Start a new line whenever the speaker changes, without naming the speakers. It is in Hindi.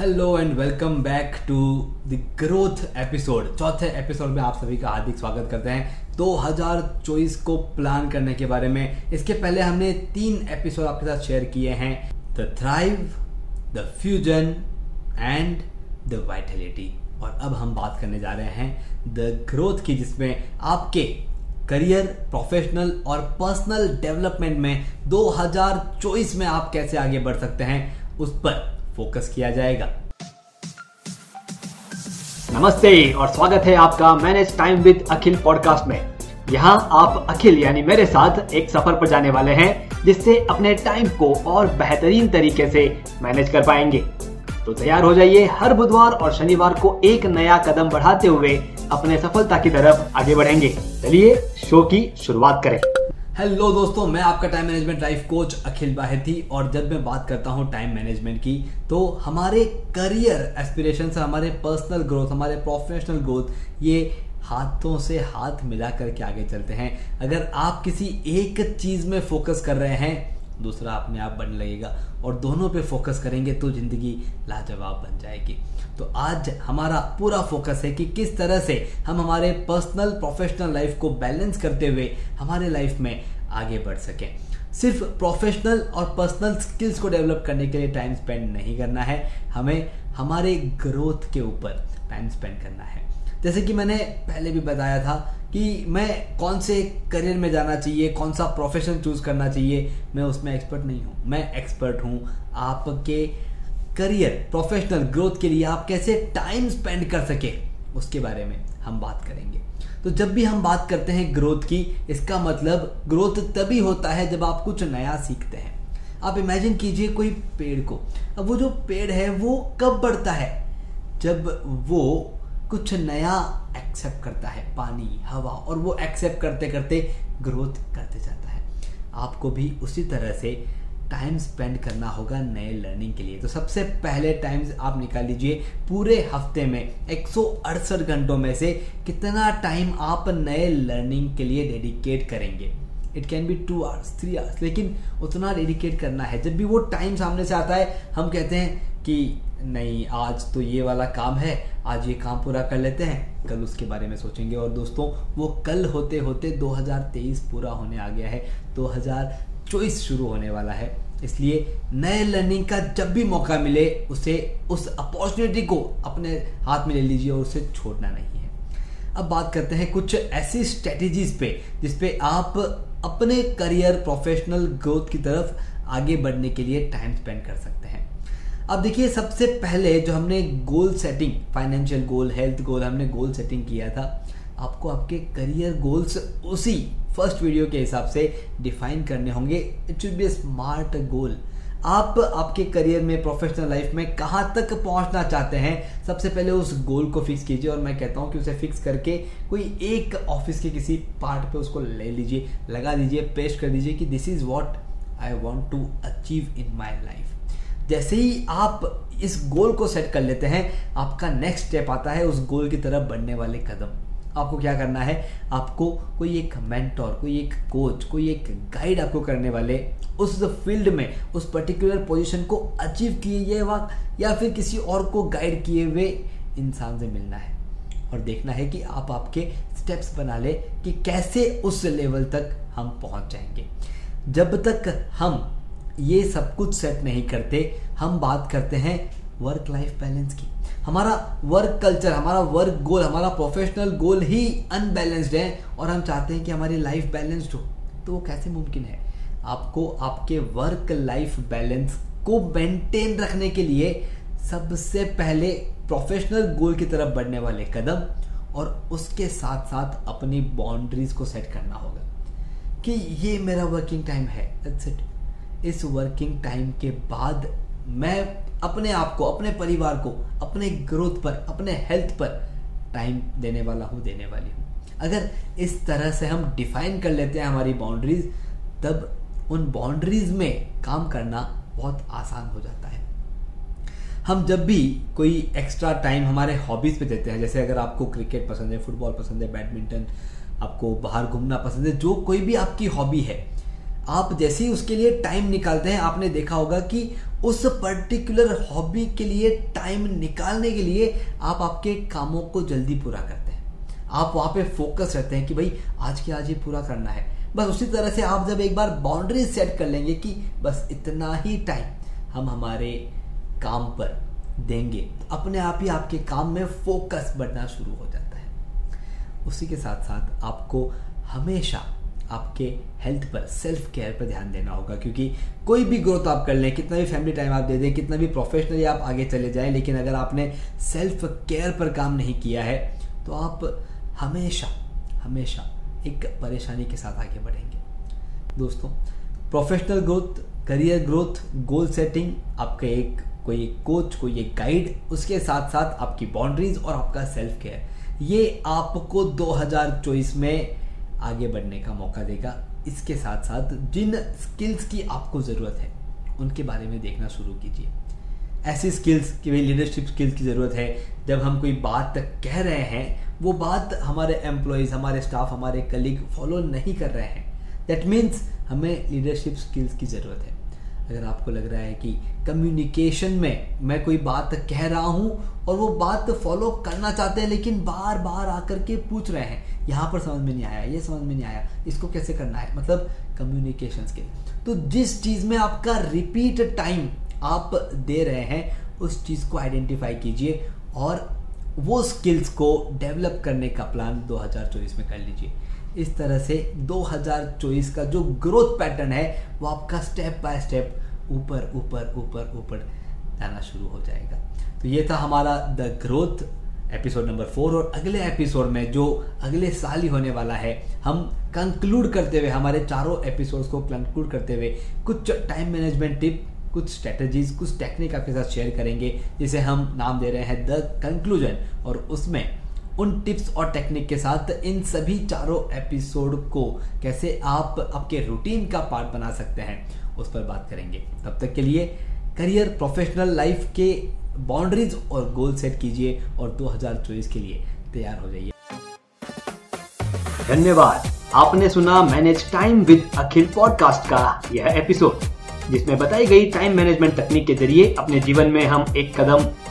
Hello and welcome back to the growth episode चौथे एपिसोड में आप सभी का हार्दिक स्वागत करते हैं। 2024 को प्लान करने के बारे में। इसके पहले हमने तीन एपिसोड आपके साथ शेयर किए हैं। The thrive the fusion and the vitality और अब हम बात करने जा रहे हैं द ग्रोथ की, जिसमें आपके करियर प्रोफेशनल और पर्सनल डेवलपमेंट में 2024 में आप कैसे आगे बढ़ सकते हैं, उस पर फोकस किया जाएगा।
नमस्ते और स्वागत है आपका manage time with Akhil podcast में। यहाँ आप अखिल यानी मेरे साथ एक सफ़र पर जाने वाले हैं, जिससे अपने टाइम को और बेहतरीन तरीके से मैनेज कर पाएँगे। तो तैयार हो जाइए हर बुधवार और शनिवार को एक नया कदम बढ़ाते हुए अपने सफलता की तरफ़ आगे बढ़ेंगे। चलिए शो की शुरुआत करें।
हेलो दोस्तों, मैं आपका time management life coach Akhil Baheti और जब मैं बात करता हूँ टाइम मैनेजमेंट की तो हमारे करियर एस्पिरेशन हमारे पर्सनल ग्रोथ हमारे प्रोफेशनल ग्रोथ ये हाथों से हाथ मिला करके आगे चलते हैं। अगर आप किसी एक चीज़ में फोकस कर रहे हैं दूसरा अपने आप बनने लगेगा और दोनों पे फोकस करेंगे तो ज़िंदगी लाजवाब बन जाएगी। तो आज हमारा पूरा फोकस है कि किस तरह से हम हमारे पर्सनल, प्रोफेशनल लाइफ को बैलेंस करते हुए हमारे लाइफ में आगे बढ़ सकें। सिर्फ़ प्रोफेशनल और पर्सनल स्किल्स को डेवलप करने के लिए टाइम स्पेंड नहीं करना है, हमें हमारे ग्रोथ के ऊपर टाइम स्पेंड करना है। जैसे कि मैंने पहले भी बताया था कि मैं कौन से करियर में जाना चाहिए, कौन सा प्रोफेशन चूज़ करना चाहिए, मैं उसमें एक्सपर्ट नहीं हूँ। मैं एक्सपर्ट हूँ आपके करियर प्रोफेशनल ग्रोथ के लिए आप कैसे टाइम स्पेंड कर सके, उसके बारे में हम बात करेंगे। तो जब भी हम बात करते हैं ग्रोथ की, इसका मतलब ग्रोथ तभी होता है जब आप कुछ नया सीखते हैं। आप इमेजिन कीजिए कोई पेड़ को। अब वो जो पेड़ है, वो कब बढ़ता है? जब वो कुछ नया एक्सेप्ट करता है, पानी, हवा, और वो एक्सेप्ट करते करते ग्रोथ करते जाता है। आपको भी उसी तरह से टाइम स्पेंड करना होगा नए लर्निंग के लिए। तो सबसे पहले टाइम आप निकाल लीजिए पूरे हफ़्ते में एक सौ अड़सठ घंटों में से कितना टाइम आप नए लर्निंग के लिए डेडिकेट करेंगे। It can be two hours three hours लेकिन उतना डेडिकेट करना है। जब भी वो टाइम सामने से आता है, हम कहते हैं कि नहीं, आज तो ये वाला काम है, आज ये काम पूरा कर लेते हैं। कल उसके बारे में सोचेंगे। और दोस्तों, वो कल होते होते 2023 पूरा होने आ गया है। 2024 शुरू होने वाला है। इसलिए नए लर्निंग का जब भी मौका मिले, उसे, उस अपॉर्चुनिटी को अपने हाथ में ले लीजिए और उसे छोड़ना नहीं है। अब बात करते हैं कुछ ऐसी स्ट्रेटेजीज पे जिसपे आप अपने करियर प्रोफेशनल ग्रोथ की तरफ़ आगे बढ़ने के लिए टाइम स्पेंड कर सकते हैं। अब देखिए, सबसे पहले जो हमने goal setting financial goal health goal हमने गोल सेटिंग किया था, आपको आपके करियर गोल्स उसी फ़र्स्ट वीडियो के हिसाब से डिफाइन करने होंगे। It should be smart goal आप आपके करियर में प्रोफेशनल लाइफ में कहाँ तक पहुँचना चाहते हैं, सबसे पहले उस गोल को फिक्स कीजिए और मैं कहता हूँ कि उसे फिक्स करके कोई एक ऑफ़िस के किसी पार्ट पे उसको ले लीजिए, लगा दीजिए पेस्ट कर दीजिए कि this is what I want to achieve in my life जैसे ही आप इस गोल को सेट कर लेते हैं, आपका नेक्स्ट स्टेप आता है उस गोल की तरफ़ बढ़ने वाले कदम। आपको क्या करना है? आपको कोई एक मेंटोर कोई एक कोच कोई एक गाइड आपको करने वाले उस फ़ील्ड में, उस पर्टिकुलर पोजीशन को अचीव किए हुआ या फिर किसी और को गाइड किए हुए इंसान से मिलना है। और देखना है कि आप आपके स्टेप्स बना ले कि कैसे उस लेवल तक हम पहुँच जाएँगे। जब तक हम ये सब कुछ सेट नहीं करते, हम बात करते हैं वर्क लाइफ बैलेंस की। हमारा वर्क कल्चर हमारा वर्क गोल हमारा प्रोफेशनल गोल ही अनबैलेंस्ड है और हम चाहते हैं कि हमारी लाइफ बैलेंस्ड हो। तो वो कैसे मुमकिन है? आपको आपके वर्क लाइफ बैलेंस को मेंटेन रखने के लिए सबसे पहले प्रोफेशनल गोल की तरफ़ बढ़ने वाले कदम और उसके साथ साथ अपनी बाउंड्रीज को सेट करना होगा कि ये मेरा वर्किंग टाइम है इट इस वर्किंग टाइम के बाद मैं अपने आप को, अपने परिवार को, अपने ग्रोथ पर, अपने हेल्थ पर टाइम देने वाला हूँ, देने वाली हूँ। अगर इस तरह से हम डिफाइन कर लेते हैं हमारी बाउंड्रीज तब उन बाउंड्रीज में काम करना बहुत आसान हो जाता है। हम जब भी कोई एक्स्ट्रा टाइम हमारे हॉबीज पे देते हैं, जैसे अगर आपको क्रिकेट पसंद है फुटबॉल पसंद है बैडमिंटन आपको बाहर घूमना पसंद है, जो कोई भी आपकी हॉबी है आप जैसे ही उसके लिए टाइम निकालते हैं, आपने देखा होगा कि उस पर्टिकुलर हॉबी के लिए टाइम निकालने के लिए आप आपके कामों को जल्दी पूरा करते हैं। आप वहाँ पे फोकस रहते हैं कि भाई, आज के आज ही पूरा करना है। बस उसी तरह से आप जब एक बार बाउंड्री सेट कर लेंगे कि बस इतना ही टाइम हम हमारे काम पर देंगे तो अपने आप ही आपके काम में फोकस बढ़ना शुरू हो जाता है। उसी के साथ साथ आपको हमेशा आपके हेल्थ पर सेल्फ केयर पर ध्यान देना होगा। क्योंकि कोई भी ग्रोथ आप कर लें, कितना भी फैमिली टाइम आप दे दें, कितना भी प्रोफेशनली आप आगे चले जाएँ, लेकिन अगर आपने सेल्फ केयर पर काम नहीं किया है तो आप हमेशा हमेशा एक परेशानी के साथ आगे बढ़ेंगे। दोस्तों professional growth career growth goal setting आपका एक, कोई एक कोच कोई एक गाइड उसके साथ साथ आपकी बाउंड्रीज और आपका सेल्फ केयर ये आपको 2024 में आगे बढ़ने का मौका देगा। इसके साथ साथ जिन स्किल्स की आपको ज़रूरत है, उनके बारे में देखना शुरू कीजिए। ऐसी स्किल्स कि भाई लीडरशिप स्किल्स की ज़रूरत है, जब हम कोई बात कह रहे हैं, वो बात हमारे एम्प्लॉयज़ हमारे स्टाफ हमारे कलीग फॉलो नहीं कर रहे हैं। दैट मीन्स हमें लीडरशिप स्किल्स की ज़रूरत है। अगर आपको लग रहा है कि कम्युनिकेशन में मैं कोई बात कह रहा हूँ और वो बात फॉलो करना चाहते हैं, लेकिन बार बार आकर के पूछ रहे हैं, यहाँ पर समझ में नहीं आया, ये समझ में नहीं आया, इसको कैसे करना है? मतलब कम्युनिकेशन स्किल तो जिस चीज़ में आपका रिपीट टाइम आप दे रहे हैं, उस चीज़ को आइडेंटिफाई कीजिए और वो स्किल्स को डेवलप करने का प्लान 2024 में कर लीजिए। इस तरह से 2024 का जो ग्रोथ पैटर्न है, वो आपका स्टेप बाय स्टेप ऊपर ऊपर ऊपर ऊपर जाना शुरू हो जाएगा। तो ये था हमारा the growth episode number four और अगले एपिसोड में जो अगले साल ही होने वाला है, हम कंक्लूड करते हुए, हमारे चारों एपिसोड्स को कंक्लूड करते हुए कुछ टाइम मैनेजमेंट टिप कुछ स्ट्रेटजीज कुछ टेक्निक आपके साथ शेयर करेंगे, जिसे हम नाम दे रहे हैं द कंक्लूजन और उसमें उन टिप्स और टेक्निक के साथ इन सभी चारों एपिसोड को कैसे आप आपके रूटीन का पार्ट बना सकते हैं, उस पर बात करेंगे। तब तक के लिए करियर, प्रोफेशनल लाइफ के बाउंड्रीज और गोल सेट कीजिए और 2024 के लिए तैयार हो जाइए।
धन्यवाद। आपने सुना manage time with Akhil podcast का यह एपिसोड जिसमें बताई गई टाइम मैनेजमेंट तकनीक के ज़रिए अपने जीवन में हम एक कदम